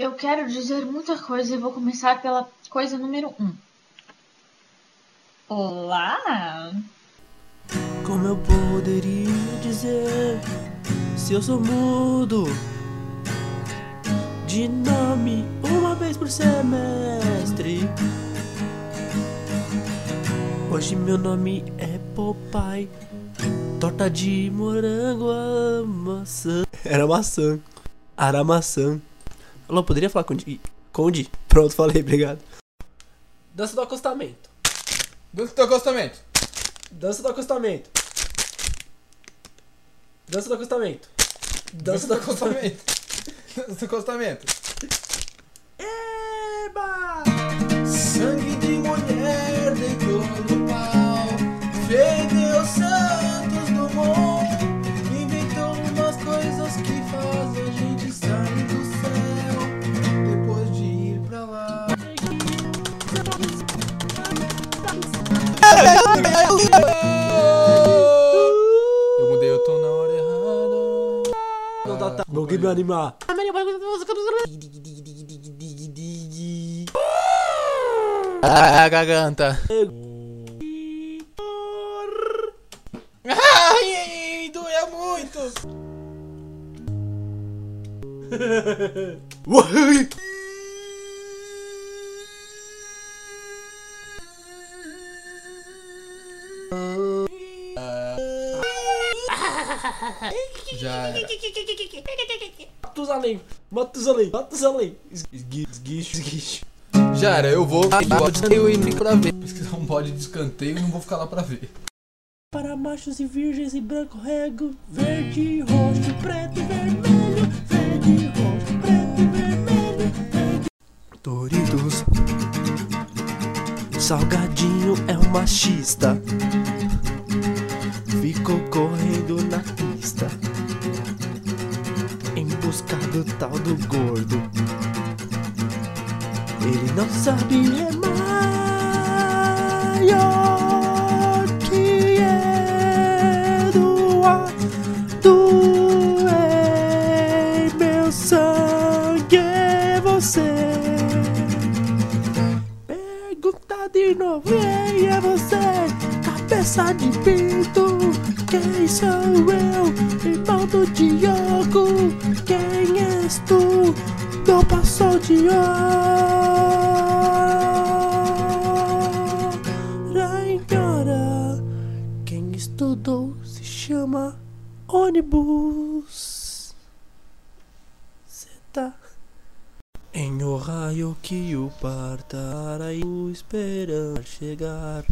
Eu quero dizer muita coisa e vou começar pela coisa número um. Olá! Como eu poderia dizer se eu sou mudo de nome uma vez por semestre? Hoje meu nome é Popeye, torta de morango a maçã. Era maçã, era maçã. Alô, poderia falar com Conde? Conde? Pronto, falei, obrigado. Dança do acostamento. Dança do acostamento. Dança do acostamento. Dança do acostamento. Dança do acostamento. Dança do acostamento. Eu mudei o tom na hora errada. Não dá tá. Não me animar. Ah, garganta. Ai, doeu muito. Já era. Matusalém. Matusalém. Matusalém. Esguicho. Esguicho. Já era, eu vou eu ir pra ver. Pesquisar um bode de escanteio e não vou ficar lá pra ver. Para machos e virgens em branco rego, verde, roxo, preto e vermelho, verde, roxo, preto e vermelho. Verde. Doritos, Salgadinho é um machista. Ficou correndo na pista em busca do tal do gordo. Ele não sabe remar maior que Eduardo em meu sangue é você. Pergunta de novo, quem é você? Cabeça de pinto, quem sou eu? Irmão do Diogo, quem és tu? Não passou de hora em hora. Quem estudou se chama ônibus. Cê tá em o raio que o parta, o esperar chegar.